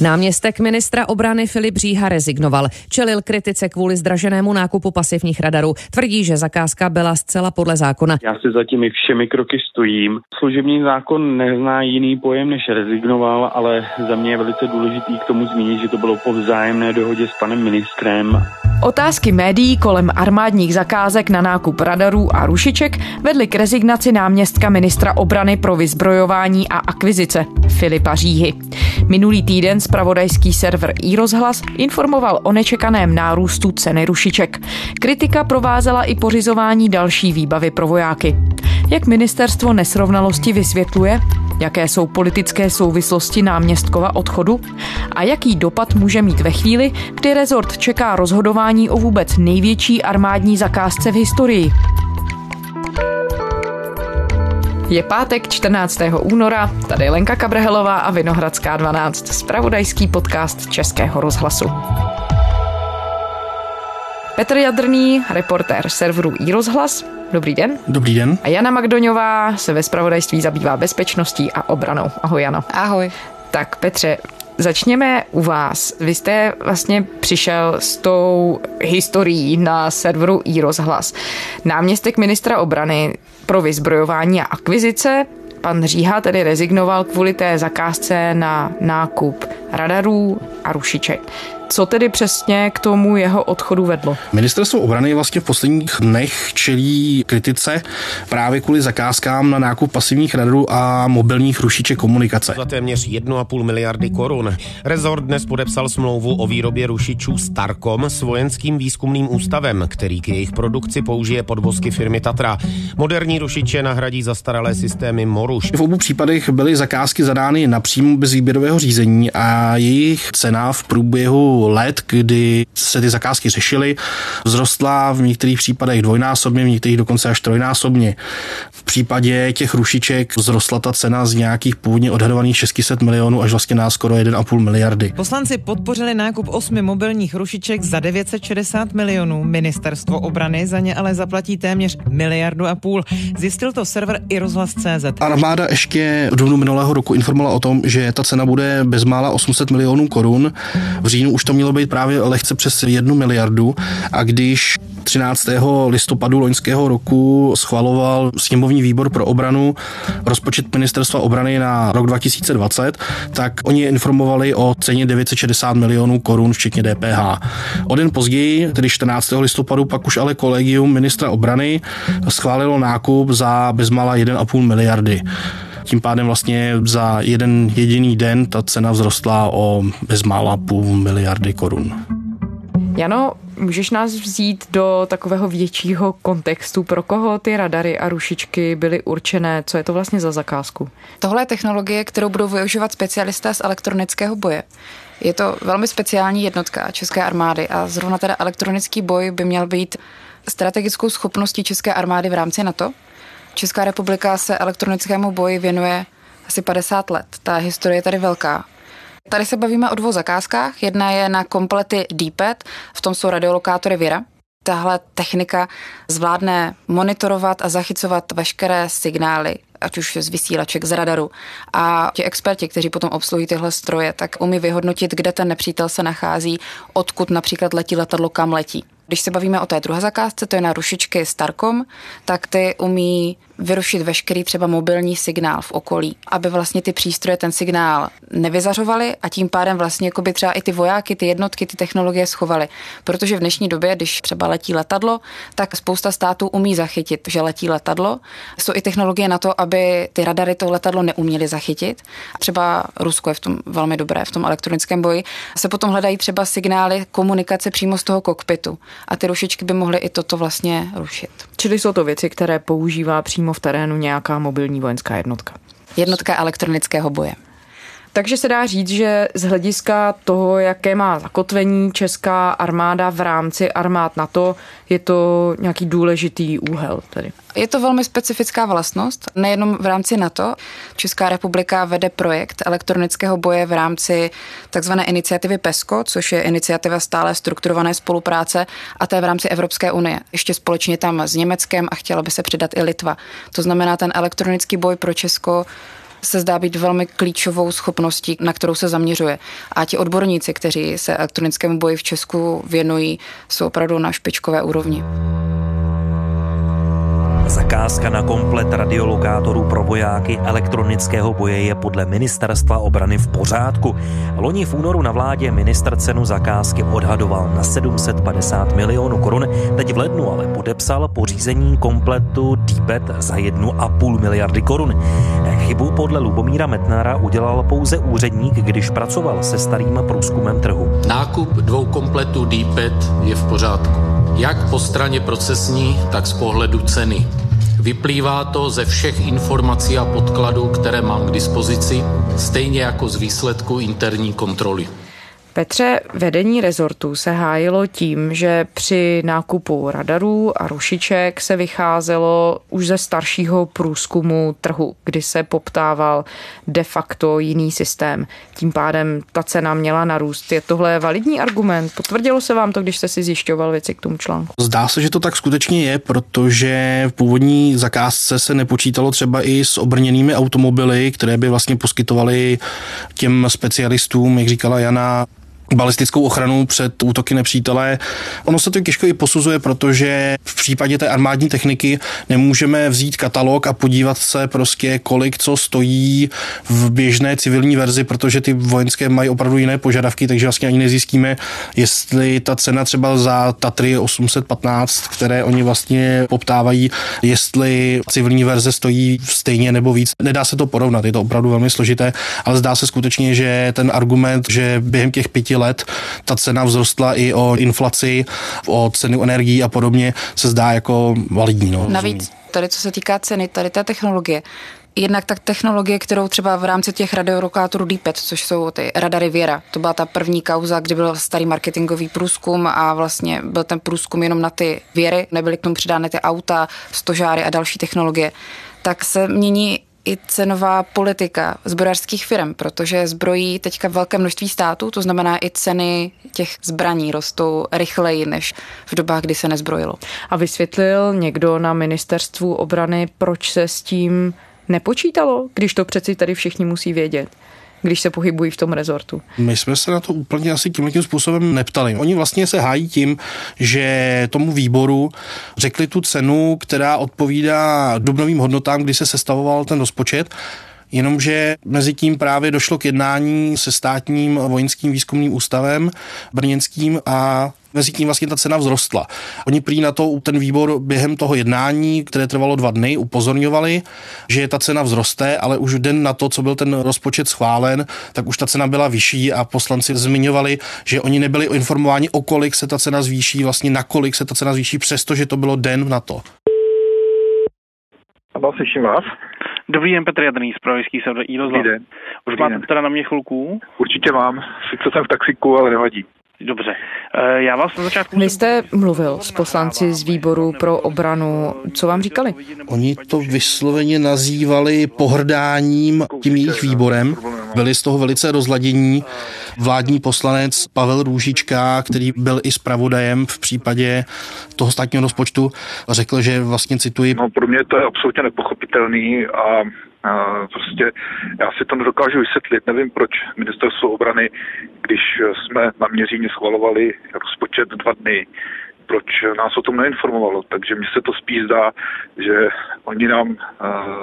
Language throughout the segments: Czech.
Náměstek ministra obrany Filip Říha rezignoval. Čelil kritice kvůli zdraženému nákupu pasivních radarů. Tvrdí, že zakázka byla zcela podle zákona. Já si za těmi všemi kroky stojím. Služební zákon nezná jiný pojem než rezignoval, ale za mě je velice důležitý k tomu zmínit, že to bylo po vzájemné dohodě s panem ministrem. Otázky médií kolem armádních zakázek na nákup radarů a rušiček vedly k rezignaci náměstka ministra obrany pro vyzbrojování a akvizice Filipa Říhy. Minulý týden spravodajský server iRozhlas informoval o nečekaném nárůstu ceny rušiček. Kritika provázela i pořizování další výbavy pro vojáky. Jak ministerstvo nesrovnalosti vysvětluje? Jaké jsou politické souvislosti náměstkova odchodu? A jaký dopad může mít ve chvíli, kdy rezort čeká rozhodování o vůbec největší armádní zakázce v historii? Je pátek 14. února, tady Lenka Kabrhelová a Vinohradská 12, spravodajský podcast Českého rozhlasu. Petr Jadrný, reportér serveru iRozhlas. Dobrý den. Dobrý den. A Jana Magdoňová se ve spravodajství zabývá bezpečností a obranou. Ahoj, Jano. Ahoj. Tak Petře, Začněme u vás. Vy jste vlastně přišel s tou historií na serveru iRozhlas. Náměstek ministra obrany pro vyzbrojování a akvizice, pan Říha tedy rezignoval kvůli té zakázce na nákup radarů a rušiček. Co tedy přesně k tomu jeho odchodu vedlo? Ministerstvo obrany vlastně v posledních dnech čelí kritice právě kvůli zakázkám na nákup pasivních radarů a mobilních rušiček komunikace. Za téměř 1,5 miliardy korun. Rezort dnes podepsal smlouvu o výrobě rušičů Starkom s vojenským výzkumným ústavem, který k jejich produkci použije podvozky firmy Tatra. Moderní rušiče nahradí zastaralé systémy Moruš. V obou případech byly zakázky zadány napřímo bez výběrového řízení a jejich cena v průběhu let, kdy se ty zakázky řešily, vzrostla v některých případech dvojnásobně, v některých dokonce až trojnásobně. V případě těch rušiček vzrostla ta cena z nějakých původně odhadovaných 600 milionů až vlastně na skoro 1,5 miliardy. Poslanci podpořili nákup osmi mobilních rušiček za 960 milionů. Ministerstvo obrany za ně ale zaplatí téměř miliardu a půl. Zjistil to server i rozhlas.cz. Armáda ještě v dubnu minulého roku informovala o tom, že ta cena bude bezmála 800 milionů korun. V říjnu už to mělo být právě lehce přes jednu miliardu a když 13. listopadu loňského roku schvaloval sněmovní výbor pro obranu rozpočet ministerstva obrany na rok 2020, tak oni informovali o ceně 960 milionů korun, včetně DPH. O den později, tedy 14. listopadu, pak už ale kolegium ministra obrany schválilo nákup za bezmála 1,5 miliardy. Tím pádem vlastně za jeden jediný den ta cena vzrostla o bezmála půl miliardy korun. Jano, můžeš nás vzít do takového většího kontextu, pro koho ty radary a rušičky byly určené, co je to vlastně za zakázku? Tohle je technologie, kterou budou využívat specialisté z elektronického boje. Je to velmi speciální jednotka České armády a zrovna teda elektronický boj by měl být strategickou schopností České armády v rámci NATO. Česká republika se elektronickému boji věnuje asi 50 let. Ta historie je tady velká. Tady se bavíme o dvou zakázkách. Jedna je na komplety DPET, v tom jsou radiolokátory Vira. Tahle technika zvládne monitorovat a zachycovat veškeré signály, ať už z vysílaček, z radaru. A ti experti, kteří potom obsluhují tyhle stroje, tak umí vyhodnotit, kde ten nepřítel se nachází, odkud například letí letadlo, kam letí. Když se bavíme o té druhé zakázce, to je na rušičky Starcom, tak ty umí vyrušit veškerý třeba mobilní signál v okolí, aby vlastně ty přístroje ten signál nevyzařovaly a tím pádem vlastně jako by třeba i ty vojáky, ty jednotky, ty technologie schovaly. Protože v dnešní době, když třeba letí letadlo, tak spousta států umí zachytit, že letí letadlo. Jsou i technologie na to, aby ty radary to letadlo neuměly zachytit. Třeba Rusko je v tom velmi dobré, v tom elektronickém boji. Se potom hledají třeba signály komunikace přímo z toho kokpitu a ty rušičky by mohly i toto vlastně rušit. Čili jsou to věci, které používá přímo v terénu nějaká mobilní vojenská jednotka. Jednotka elektronického boje. Takže se dá říct, že z hlediska toho, jaké má zakotvení česká armáda v rámci armád NATO, je to nějaký důležitý úhel tedy. Je to velmi specifická vlastnost, nejenom v rámci NATO. Česká republika vede projekt elektronického boje v rámci takzvané iniciativy PESCO, což je iniciativa stále strukturované spolupráce a to je v rámci Evropské unie. Ještě společně tam s Německem a chtěla by se přidat i Litva. To znamená, ten elektronický boj pro Česko se zdá být velmi klíčovou schopností, na kterou se zaměřuje. A ti odborníci, kteří se elektronickému boji v Česku věnují, jsou opravdu na špičkové úrovni. Zakázka na komplet radiolokátorů pro vojáky elektronického boje je podle ministerstva obrany v pořádku. Loni v únoru na vládě minister cenu zakázky odhadoval na 750 milionů korun, teď v lednu ale podepsal pořízení kompletu DBET za 1,5 miliardy korun. Chybu podle Lubomíra Metnara udělal pouze úředník, když pracoval se starým průzkumem trhu. Nákup dvou kompletů DPET je v pořádku. Jak po straně procesní, tak z pohledu ceny. Vyplývá to ze všech informací a podkladů, které mám k dispozici, stejně jako z výsledku interní kontroly. Petře, vedení rezortu se hájilo tím, že při nákupu radarů a rušiček se vycházelo už ze staršího průzkumu trhu, kdy se poptával de facto jiný systém. Tím pádem ta cena měla narůst. Je tohle validní argument? Potvrdilo se vám to, když jste si zjišťoval věci k tomu článku? Zdá se, že to tak skutečně je, protože v původní zakázce se nepočítalo třeba i s obrněnými automobily, které by vlastně poskytovaly těm specialistům, jak říkala Jana, balistickou ochranu před útoky nepřítele. Ono se to těžko i posuzuje, protože v případě té armádní techniky nemůžeme vzít katalog a podívat se prostě, kolik co stojí v běžné civilní verzi, protože ty vojenské mají opravdu jiné požadavky, takže vlastně ani nezjistíme, jestli ta cena třeba za Tatry 815, které oni vlastně poptávají, jestli civilní verze stojí stejně nebo víc. Nedá se to porovnat, je to opravdu velmi složité, ale zdá se skutečně, že ten argument, že během těch pěti let ta cena vzrostla i o inflaci, o cenu energií a podobně, se zdá jako validní. No, Navíc tady, co se týká ceny, tady té technologie, Jednak tak technologie, kterou třeba v rámci těch radiorokátorů DPET, což jsou ty radary Věra, to byla ta první kauza, kdy byl starý marketingový průzkum a vlastně byl ten průzkum jenom na ty Věry, nebyly k tomu přidány ty auta, stožáry a další technologie, tak se mění i cenová politika zbrojařských firm, protože zbrojí teďka velké množství států, to znamená i ceny těch zbraní rostou rychleji než v dobách, kdy se nezbrojilo. A vysvětlil někdo na ministerstvu obrany, proč se s tím nepočítalo, když to přeci tady všichni musí vědět? Když se pohybují v tom rezortu? My jsme se na to úplně asi tímhle tím způsobem neptali. Oni vlastně se hájí tím, že tomu výboru řekli tu cenu, která odpovídá dubnovým hodnotám, kdy se sestavoval ten rozpočet Jenomže mezi tím právě došlo k jednání se státním vojenským výzkumným ústavem brněnským a mezi tím vlastně ta cena vzrostla. Oni prý na to ten výbor během toho jednání, které trvalo dva dny, upozorňovali, že ta cena vzroste, ale už den na to, co byl ten rozpočet schválen, tak už ta cena byla vyšší a poslanci zmiňovali, že oni nebyli informováni, o kolik se ta cena zvýší, vlastně na kolik se ta cena zvýší, přestože to bylo den na to. Ano, slyším vás. Dobrý den, Petr Jadrný, zpravodajský server Dobrý den. Už Dobrý máte den. teda na mě chvilku? Určitě mám. Sice jsem v taxiku, ale nevadí. Dobře. Eh, Já vás na začátku... Vy jste mluvil s poslanci z výboru pro obranu. Co vám říkali? Oni to vysloveně nazývali pohrdáním tím jejich výborem. Byli z toho velice rozladění. Vládní poslanec Pavel Růžička, který byl i zpravodajem v případě toho státního rozpočtu, řekl, že vlastně cituji. No, pro mě to je absolutně nepochopitelný a, a prostě já si to nedokážu vysvětlit. Nevím, proč ministerstvo obrany, když jsme na měříně schvalovali rozpočet dva dny, proč nás o tom neinformovalo. Takže mně se to spíš zdá, že oni nám uh,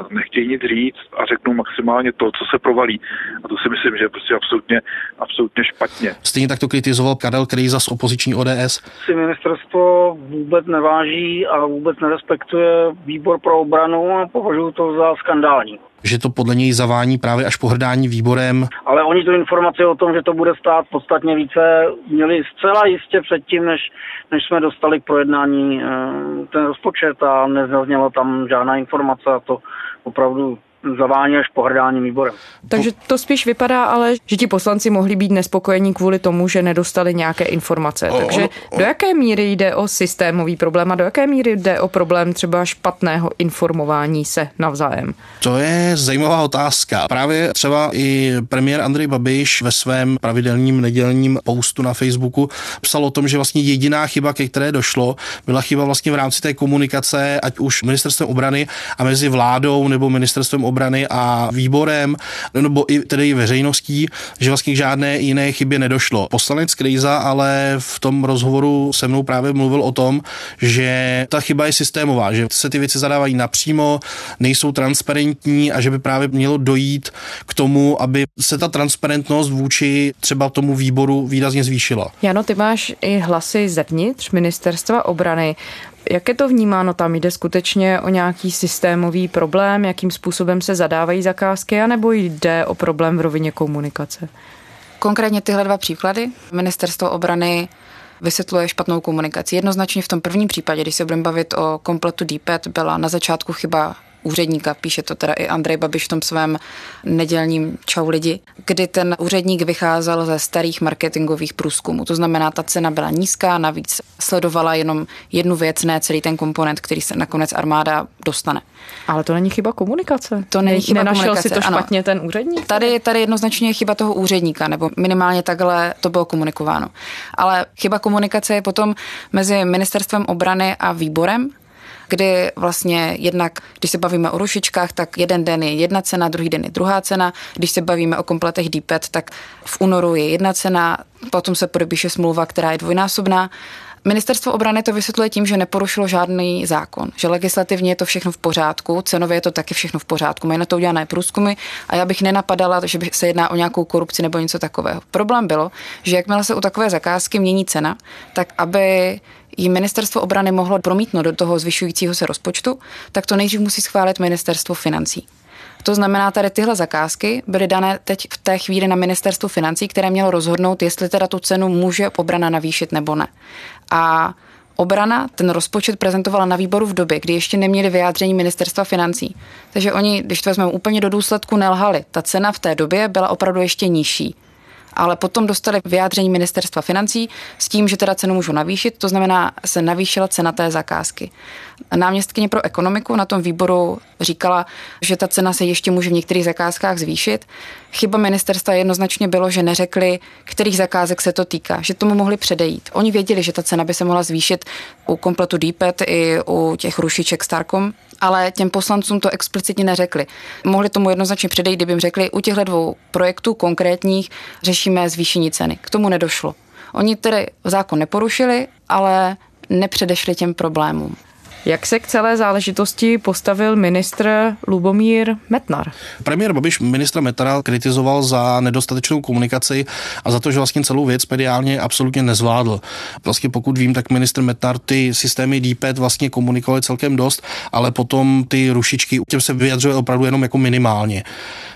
nechtějí nic říct a řeknou maximálně to, co se provalí. A to si myslím, že je prostě absolutně, absolutně špatně. Stejně tak to kritizoval Karel Krejza z opoziční ODS. Si ministerstvo vůbec neváží a vůbec nerespektuje výbor pro obranu a považuji to za skandální že to podle něj zavání právě až pohrdání výborem. Ale oni tu informaci o tom, že to bude stát podstatně více, měli zcela jistě předtím, než, než jsme dostali k projednání ten rozpočet a nezazněla tam žádná informace a to opravdu zavání až pohrdání výborem. Takže to spíš vypadá ale, že ti poslanci mohli být nespokojení kvůli tomu, že nedostali nějaké informace. O, Takže o, o. do jaké míry jde o systémový problém a do jaké míry jde o problém třeba špatného informování se navzájem? To je zajímavá otázka. Právě třeba i premiér Andrej Babiš ve svém pravidelním nedělním postu na Facebooku psal o tom, že vlastně jediná chyba, ke které došlo, byla chyba vlastně v rámci té komunikace, ať už ministerstvem obrany a mezi vládou nebo ministerstvem obrany a výborem, nebo i tedy veřejností, že vlastně k žádné jiné chybě nedošlo. Poslanec Krejza ale v tom rozhovoru se mnou právě mluvil o tom, že ta chyba je systémová, že se ty věci zadávají napřímo, nejsou transparentní a že by právě mělo dojít k tomu, aby se ta transparentnost vůči třeba tomu výboru výrazně zvýšila. Jano, ty máš i hlasy zevnitř ministerstva obrany. Jak je to vnímáno tam? Jde skutečně o nějaký systémový problém, jakým způsobem se zadávají zakázky, anebo jde o problém v rovině komunikace? Konkrétně tyhle dva příklady. Ministerstvo obrany vysvětluje špatnou komunikaci. Jednoznačně v tom prvním případě, když se budeme bavit o kompletu DPET, byla na začátku chyba úředníka, píše to teda i Andrej Babiš v tom svém nedělním Čau lidi, kdy ten úředník vycházel ze starých marketingových průzkumů. To znamená, ta cena byla nízká, navíc sledovala jenom jednu věc, ne celý ten komponent, který se nakonec armáda dostane. Ale to není chyba komunikace. To není chyba Nenašel komunikace. si to ano. špatně ten úředník? Tady, tady jednoznačně je chyba toho úředníka, nebo minimálně takhle to bylo komunikováno. Ale chyba komunikace je potom mezi ministerstvem obrany a výborem, kdy vlastně jednak, když se bavíme o rušičkách, tak jeden den je jedna cena, druhý den je druhá cena. Když se bavíme o kompletech DPET, tak v únoru je jedna cena, potom se podepíše smlouva, která je dvojnásobná. Ministerstvo obrany to vysvětluje tím, že neporušilo žádný zákon, že legislativně je to všechno v pořádku, cenově je to taky všechno v pořádku. Mají na to udělané průzkumy a já bych nenapadala, že by se jedná o nějakou korupci nebo něco takového. Problém bylo, že jakmile se u takové zakázky mění cena, tak aby ji ministerstvo obrany mohlo promítnout do toho zvyšujícího se rozpočtu, tak to nejdřív musí schválit ministerstvo financí. To znamená, tady tyhle zakázky byly dané teď v té chvíli na ministerstvu financí, které mělo rozhodnout, jestli teda tu cenu může obrana navýšit nebo ne. A obrana ten rozpočet prezentovala na výboru v době, kdy ještě neměli vyjádření ministerstva financí. Takže oni, když to vezmeme úplně do důsledku, nelhali. Ta cena v té době byla opravdu ještě nižší ale potom dostali vyjádření ministerstva financí s tím, že teda cenu můžu navýšit, to znamená, se navýšila cena té zakázky. Náměstkyně pro ekonomiku na tom výboru říkala, že ta cena se ještě může v některých zakázkách zvýšit. Chyba ministerstva jednoznačně bylo, že neřekli, kterých zakázek se to týká, že tomu mohli předejít. Oni věděli, že ta cena by se mohla zvýšit u kompletu DPET i u těch rušiček Starcom, ale těm poslancům to explicitně neřekli. Mohli tomu jednoznačně předejít, kdyby jim řekli, u těchto dvou projektů konkrétních řešíme zvýšení ceny. K tomu nedošlo. Oni tedy zákon neporušili, ale nepředešli těm problémům. Jak se k celé záležitosti postavil ministr Lubomír Metnar? Premiér Babiš ministra Metnara kritizoval za nedostatečnou komunikaci a za to, že vlastně celou věc mediálně absolutně nezvládl. Vlastně pokud vím, tak ministr Metnar ty systémy DPET vlastně komunikoval celkem dost, ale potom ty rušičky, těm se vyjadřuje opravdu jenom jako minimálně.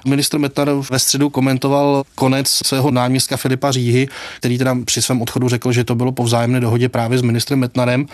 Ministr Metnar ve středu komentoval konec svého náměstka Filipa Říhy, který teda při svém odchodu řekl, že to bylo po vzájemné dohodě právě s ministrem Metnarem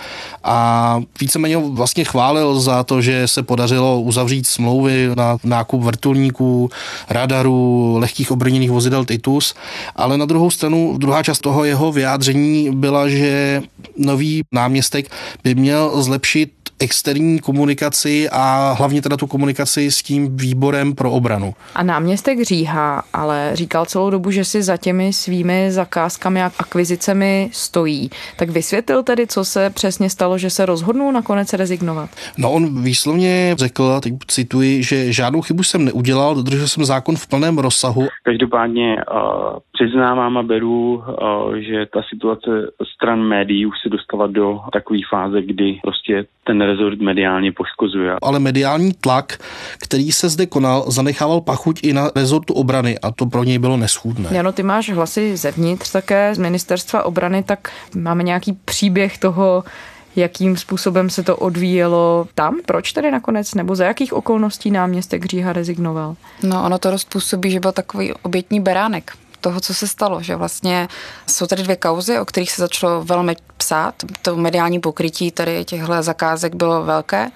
a víceméně vlastně chválil za to, že se podařilo uzavřít smlouvy na nákup vrtulníků, radarů, lehkých obrněných vozidel Titus, ale na druhou stranu druhá část toho jeho vyjádření byla, že nový náměstek by měl zlepšit externí komunikaci a hlavně teda tu komunikaci s tím výborem pro obranu. A náměstek Říha ale říkal celou dobu, že si za těmi svými zakázkami a akvizicemi stojí. Tak vysvětlil tedy, co se přesně stalo, že se rozhodnul nakonec rezignovat? No on výslovně řekl, teď cituji, že žádnou chybu jsem neudělal, dodržel jsem zákon v plném rozsahu. Každopádně uh, přiznávám a beru, uh, že ta situace stran médií už se dostala do takové fáze, kdy prostě ten rezort mediálně poškozuje. Ale mediální tlak, který se zde konal, zanechával pachuť i na rezortu obrany a to pro něj bylo neschůdné. Jano, ty máš hlasy zevnitř také z ministerstva obrany, tak máme nějaký příběh toho, jakým způsobem se to odvíjelo tam? Proč tedy nakonec? Nebo za jakých okolností náměstek Říha rezignoval? No, ono to dost působí, že byl takový obětní beránek toho, co se stalo, že vlastně jsou tady dvě kauzy, o kterých se začalo velmi psát. To mediální pokrytí tady těchto zakázek bylo velké.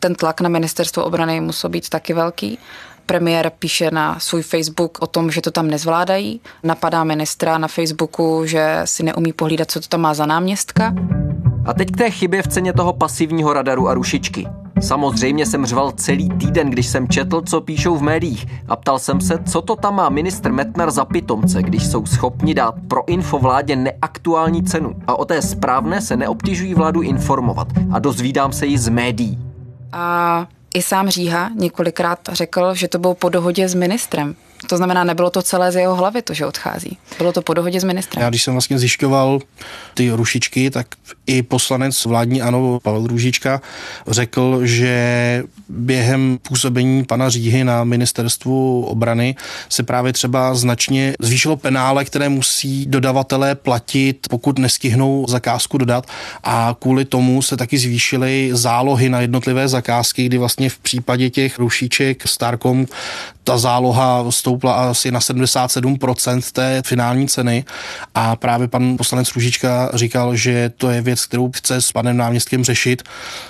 Ten tlak na ministerstvo obrany musel být taky velký. Premiér píše na svůj Facebook o tom, že to tam nezvládají. Napadá ministra na Facebooku, že si neumí pohlídat, co to tam má za náměstka. A teď k té chybě v ceně toho pasivního radaru a rušičky. Samozřejmě jsem řval celý týden, když jsem četl, co píšou v médiích a ptal jsem se, co to tam má ministr Metnar za pitomce, když jsou schopni dát pro info vládě neaktuální cenu a o té správné se neobtěžují vládu informovat a dozvídám se ji z médií. A I sám Říha několikrát řekl, že to bylo po dohodě s ministrem. To znamená, nebylo to celé z jeho hlavy, to, že odchází. Bylo to po dohodě s ministrem. Já když jsem vlastně zjišťoval ty rušičky, tak i poslanec vládní ANO Pavel Růžička řekl, že během působení pana Říhy na ministerstvu obrany se právě třeba značně zvýšilo penále, které musí dodavatelé platit, pokud nestihnou zakázku dodat a kvůli tomu se taky zvýšily zálohy na jednotlivé zakázky, kdy vlastně v případě těch rušiček Starcom ta záloha stoupla asi na 77% té finální ceny a právě pan poslanec Růžička říkal, že to je věc, kterou chce s panem náměstkem řešit,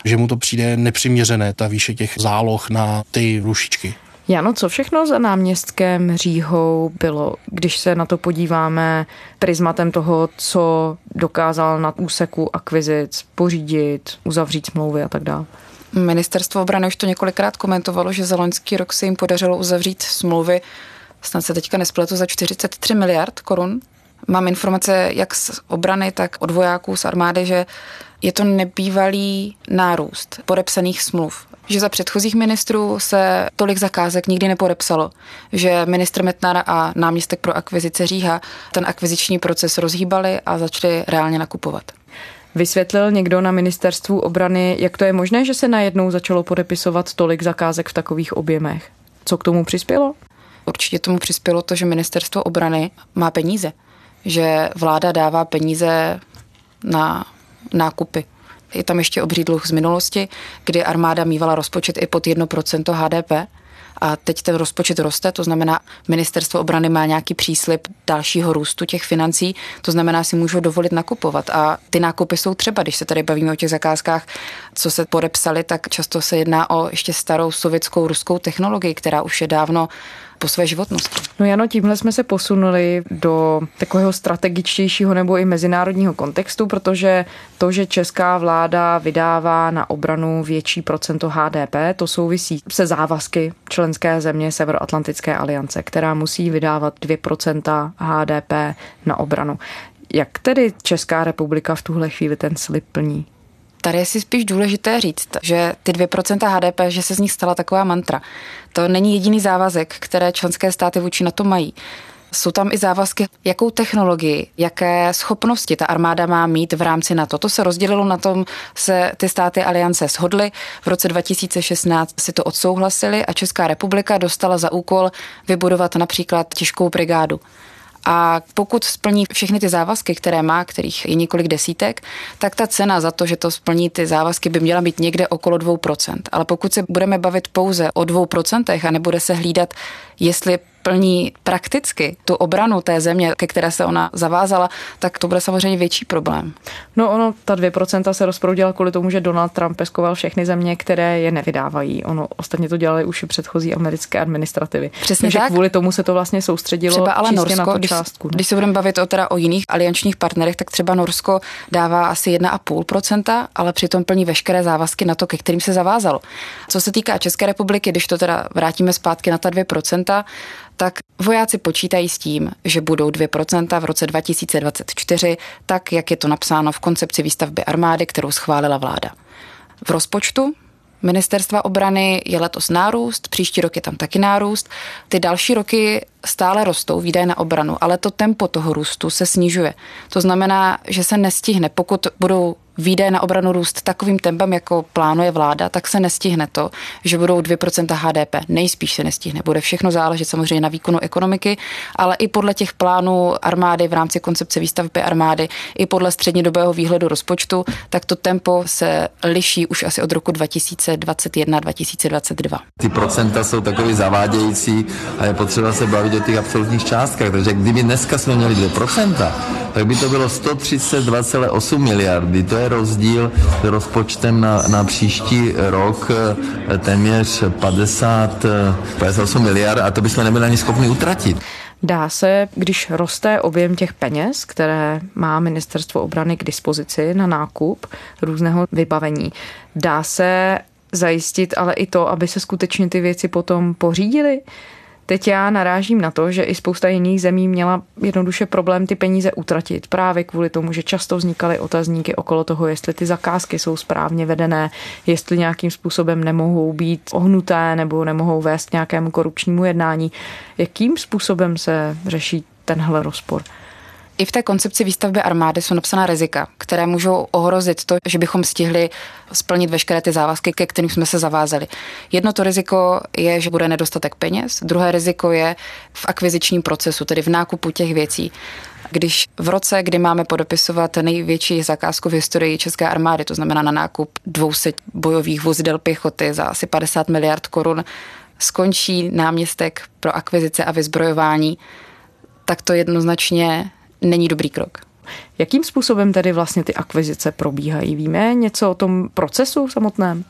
že mu to přijde nepřiměřené, ta výše těch záloh na ty rušičky. Jano, co všechno za náměstkem Říhou bylo, když se na to podíváme prismatem toho, co dokázal na úseku akvizic pořídit, uzavřít smlouvy a tak dále? Ministerstvo obrany už to několikrát komentovalo, že za loňský rok se jim podařilo uzavřít smlouvy, snad se teďka nespletu, za 43 miliard korun. Mám informace jak z obrany, tak od vojáků z armády, že je to nebývalý nárůst podepsaných smluv. Že za předchozích ministrů se tolik zakázek nikdy nepodepsalo. Že ministr Metnar a náměstek pro akvizice Říha ten akviziční proces rozhýbali a začali reálně nakupovat. Vysvětlil někdo na ministerstvu obrany, jak to je možné, že se najednou začalo podepisovat tolik zakázek v takových objemech? Co k tomu přispělo? Určitě tomu přispělo to, že ministerstvo obrany má peníze. Že vláda dává peníze na nákupy. Je tam ještě obří dluh z minulosti, kdy armáda mývala rozpočet i pod 1% HDP a teď ten rozpočet roste, to znamená, ministerstvo obrany má nějaký příslip dalšího růstu těch financí, to znamená, si můžou dovolit nakupovat. A ty nákupy jsou třeba, když se tady bavíme o těch zakázkách, co se podepsali, tak často se jedná o ještě starou sovětskou ruskou technologii, která už je dávno po své životnosti. No Jano, tímhle jsme se posunuli do takového strategičtějšího nebo i mezinárodního kontextu, protože to, že česká vláda vydává na obranu větší procento HDP, to souvisí se závazky členské země Severoatlantické aliance, která musí vydávat 2% HDP na obranu. Jak tedy Česká republika v tuhle chvíli ten slib plní? Tady je si spíš důležité říct, že ty 2% HDP, že se z nich stala taková mantra. To není jediný závazek, které členské státy vůči na to mají. Jsou tam i závazky, jakou technologii, jaké schopnosti ta armáda má mít v rámci NATO. To se rozdělilo na tom, se ty státy aliance shodly. V roce 2016 si to odsouhlasili a Česká republika dostala za úkol vybudovat například těžkou brigádu. A pokud splní všechny ty závazky, které má, kterých je několik desítek, tak ta cena za to, že to splní ty závazky, by měla být někde okolo 2%. Ale pokud se budeme bavit pouze o 2% a nebude se hlídat, jestli plní prakticky tu obranu té země, ke které se ona zavázala, tak to bude samozřejmě větší problém. No ono, ta 2% se rozproudila kvůli tomu, že Donald Trump peskoval všechny země, které je nevydávají. Ono ostatně to dělali už i předchozí americké administrativy. Přesně Takže tak. kvůli tomu se to vlastně soustředilo třeba ale Norsko, na tu když, částku. Ne? Když se budeme bavit o, teda o jiných aliančních partnerech, tak třeba Norsko dává asi 1,5%, ale přitom plní veškeré závazky na to, ke kterým se zavázalo. Co se týká České republiky, když to teda vrátíme zpátky na ta 2%, tak vojáci počítají s tím, že budou 2% v roce 2024, tak jak je to napsáno v koncepci výstavby armády, kterou schválila vláda. V rozpočtu Ministerstva obrany je letos nárůst, příští rok je tam taky nárůst. Ty další roky stále rostou výdaje na obranu, ale to tempo toho růstu se snižuje. To znamená, že se nestihne, pokud budou výdaje na obranu růst takovým tempem, jako plánuje vláda, tak se nestihne to, že budou 2% HDP. Nejspíš se nestihne. Bude všechno záležet samozřejmě na výkonu ekonomiky, ale i podle těch plánů armády v rámci koncepce výstavby armády, i podle střednědobého výhledu rozpočtu, tak to tempo se liší už asi od roku 2021-2022. Ty procenta jsou takový zavádějící a je potřeba se bavit o těch absolutních částkách. Takže kdyby dneska jsme měli 2%, tak by to bylo 132,8 miliardy. To je rozdíl rozpočtem na, na příští rok eh, téměř 50, 58 eh, miliard a to bychom nebyli ani schopni utratit. Dá se, když roste objem těch peněz, které má ministerstvo obrany k dispozici na nákup různého vybavení, dá se zajistit ale i to, aby se skutečně ty věci potom pořídily? Teď já narážím na to, že i spousta jiných zemí měla jednoduše problém ty peníze utratit právě kvůli tomu, že často vznikaly otazníky okolo toho, jestli ty zakázky jsou správně vedené, jestli nějakým způsobem nemohou být ohnuté nebo nemohou vést nějakému korupčnímu jednání. Jakým způsobem se řeší tenhle rozpor? I v té koncepci výstavby armády jsou napsaná rizika, které můžou ohrozit to, že bychom stihli splnit veškeré ty závazky, ke kterým jsme se zavázali. Jedno to riziko je, že bude nedostatek peněz, druhé riziko je v akvizičním procesu, tedy v nákupu těch věcí. Když v roce, kdy máme podopisovat největší zakázku v historii České armády, to znamená na nákup 200 bojových vozidel pěchoty za asi 50 miliard korun, skončí náměstek pro akvizice a vyzbrojování, tak to jednoznačně není dobrý krok. Jakým způsobem tedy vlastně ty akvizice probíhají? Víme něco o tom procesu samotném?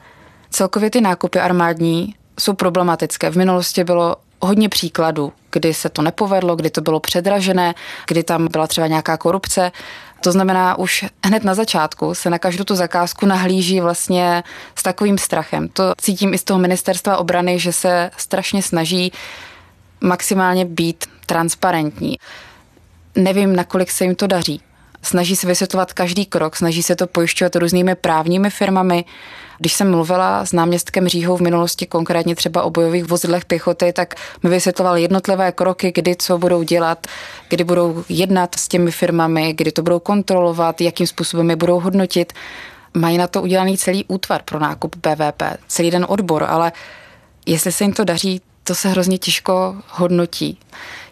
Celkově ty nákupy armádní jsou problematické. V minulosti bylo hodně příkladů, kdy se to nepovedlo, kdy to bylo předražené, kdy tam byla třeba nějaká korupce. To znamená, už hned na začátku se na každou tu zakázku nahlíží vlastně s takovým strachem. To cítím i z toho ministerstva obrany, že se strašně snaží maximálně být transparentní. Nevím, nakolik se jim to daří. Snaží se vysvětlovat každý krok, snaží se to pojišťovat různými právními firmami. Když jsem mluvila s náměstkem Říhou v minulosti, konkrétně třeba o bojových vozidlech pěchoty, tak mi vysvětloval jednotlivé kroky, kdy co budou dělat, kdy budou jednat s těmi firmami, kdy to budou kontrolovat, jakým způsobem je budou hodnotit. Mají na to udělaný celý útvar pro nákup BVP, celý den odbor, ale jestli se jim to daří, to se hrozně těžko hodnotí.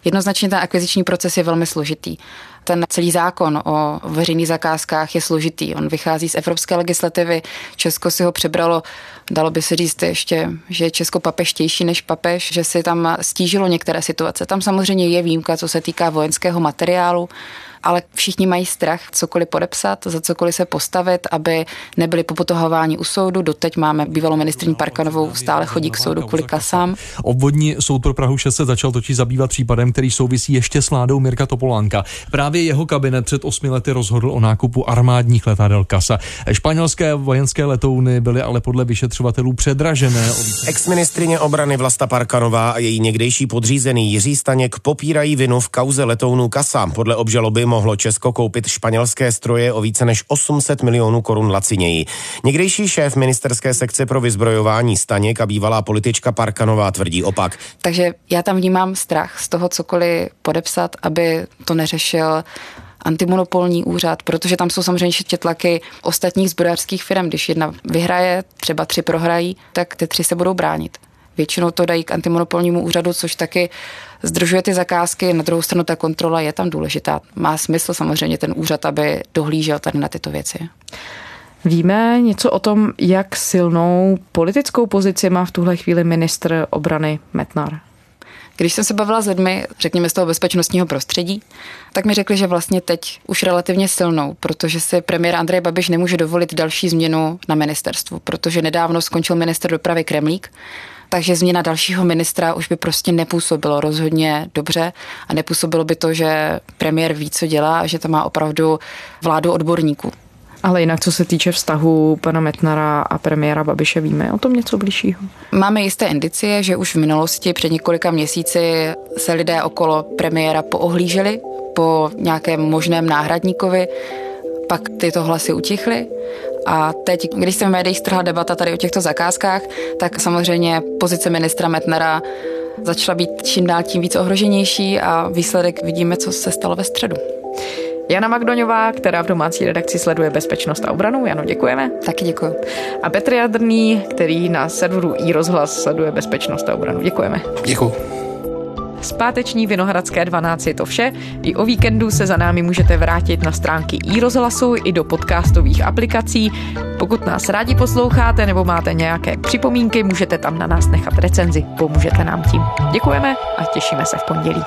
Jednoznačně ten akviziční proces je velmi složitý. Ten celý zákon o veřejných zakázkách je složitý. On vychází z evropské legislativy. Česko si ho přebralo, dalo by se říct ještě, že je Česko papeštější než papež, že si tam stížilo některé situace. Tam samozřejmě je výjimka, co se týká vojenského materiálu, ale všichni mají strach cokoliv podepsat, za cokoliv se postavit, aby nebyli popotohováni u soudu. Doteď máme bývalou ministrní Parkanovou, stále chodí k soudu kvůli kasám. Obvodní soud pro Prahu 6 se začal totiž zabývat případem, který souvisí ještě s vládou Mirka Topolánka. Právě jeho kabinet před osmi lety rozhodl o nákupu armádních letadel Kasa. Španělské vojenské letouny byly ale podle vyšetřovatelů předražené. Exministrině obrany Vlasta Parkanová a její někdejší podřízený Jiří Staněk popírají vinu v kauze letounů Kasa. Podle obžaloby mohlo Česko koupit španělské stroje o více než 800 milionů korun laciněji. Někdejší šéf ministerské sekce pro vyzbrojování Staněk a bývalá politička Parkanová tvrdí opak. Takže já tam vnímám strach z toho cokoliv podepsat, aby to neřešil antimonopolní úřad, protože tam jsou samozřejmě ještě tlaky ostatních zbrojařských firm. Když jedna vyhraje, třeba tři prohrají, tak ty tři se budou bránit. Většinou to dají k antimonopolnímu úřadu, což taky zdržuje ty zakázky. Na druhou stranu ta kontrola je tam důležitá. Má smysl samozřejmě ten úřad, aby dohlížel tady na tyto věci. Víme něco o tom, jak silnou politickou pozici má v tuhle chvíli ministr obrany Metnar? Když jsem se bavila s lidmi, řekněme z toho bezpečnostního prostředí, tak mi řekli, že vlastně teď už relativně silnou, protože si premiér Andrej Babiš nemůže dovolit další změnu na ministerstvu, protože nedávno skončil minister dopravy Kremlík, takže změna dalšího ministra už by prostě nepůsobilo rozhodně dobře a nepůsobilo by to, že premiér ví, co dělá a že to má opravdu vládu odborníků. Ale jinak, co se týče vztahu pana Metnara a premiéra Babiše, víme o tom něco blížšího? Máme jisté indicie, že už v minulosti před několika měsíci se lidé okolo premiéra poohlíželi po nějakém možném náhradníkovi, pak tyto hlasy utichly a teď, když se v médiích strhla debata tady o těchto zakázkách, tak samozřejmě pozice ministra Metnera začala být čím dál tím víc ohroženější a výsledek vidíme, co se stalo ve středu. Jana Magdoňová, která v domácí redakci sleduje bezpečnost a obranu. Jano, děkujeme. Taky děkuji. A Petr Jadrný, který na serveru iRozhlas sleduje bezpečnost a obranu. Děkujeme. Děkuji. Zpáteční Vinohradské 12 je to vše. I o víkendu se za námi můžete vrátit na stránky i rozhlasu i do podcastových aplikací. Pokud nás rádi posloucháte nebo máte nějaké připomínky, můžete tam na nás nechat recenzi. Pomůžete nám tím. Děkujeme a těšíme se v pondělí.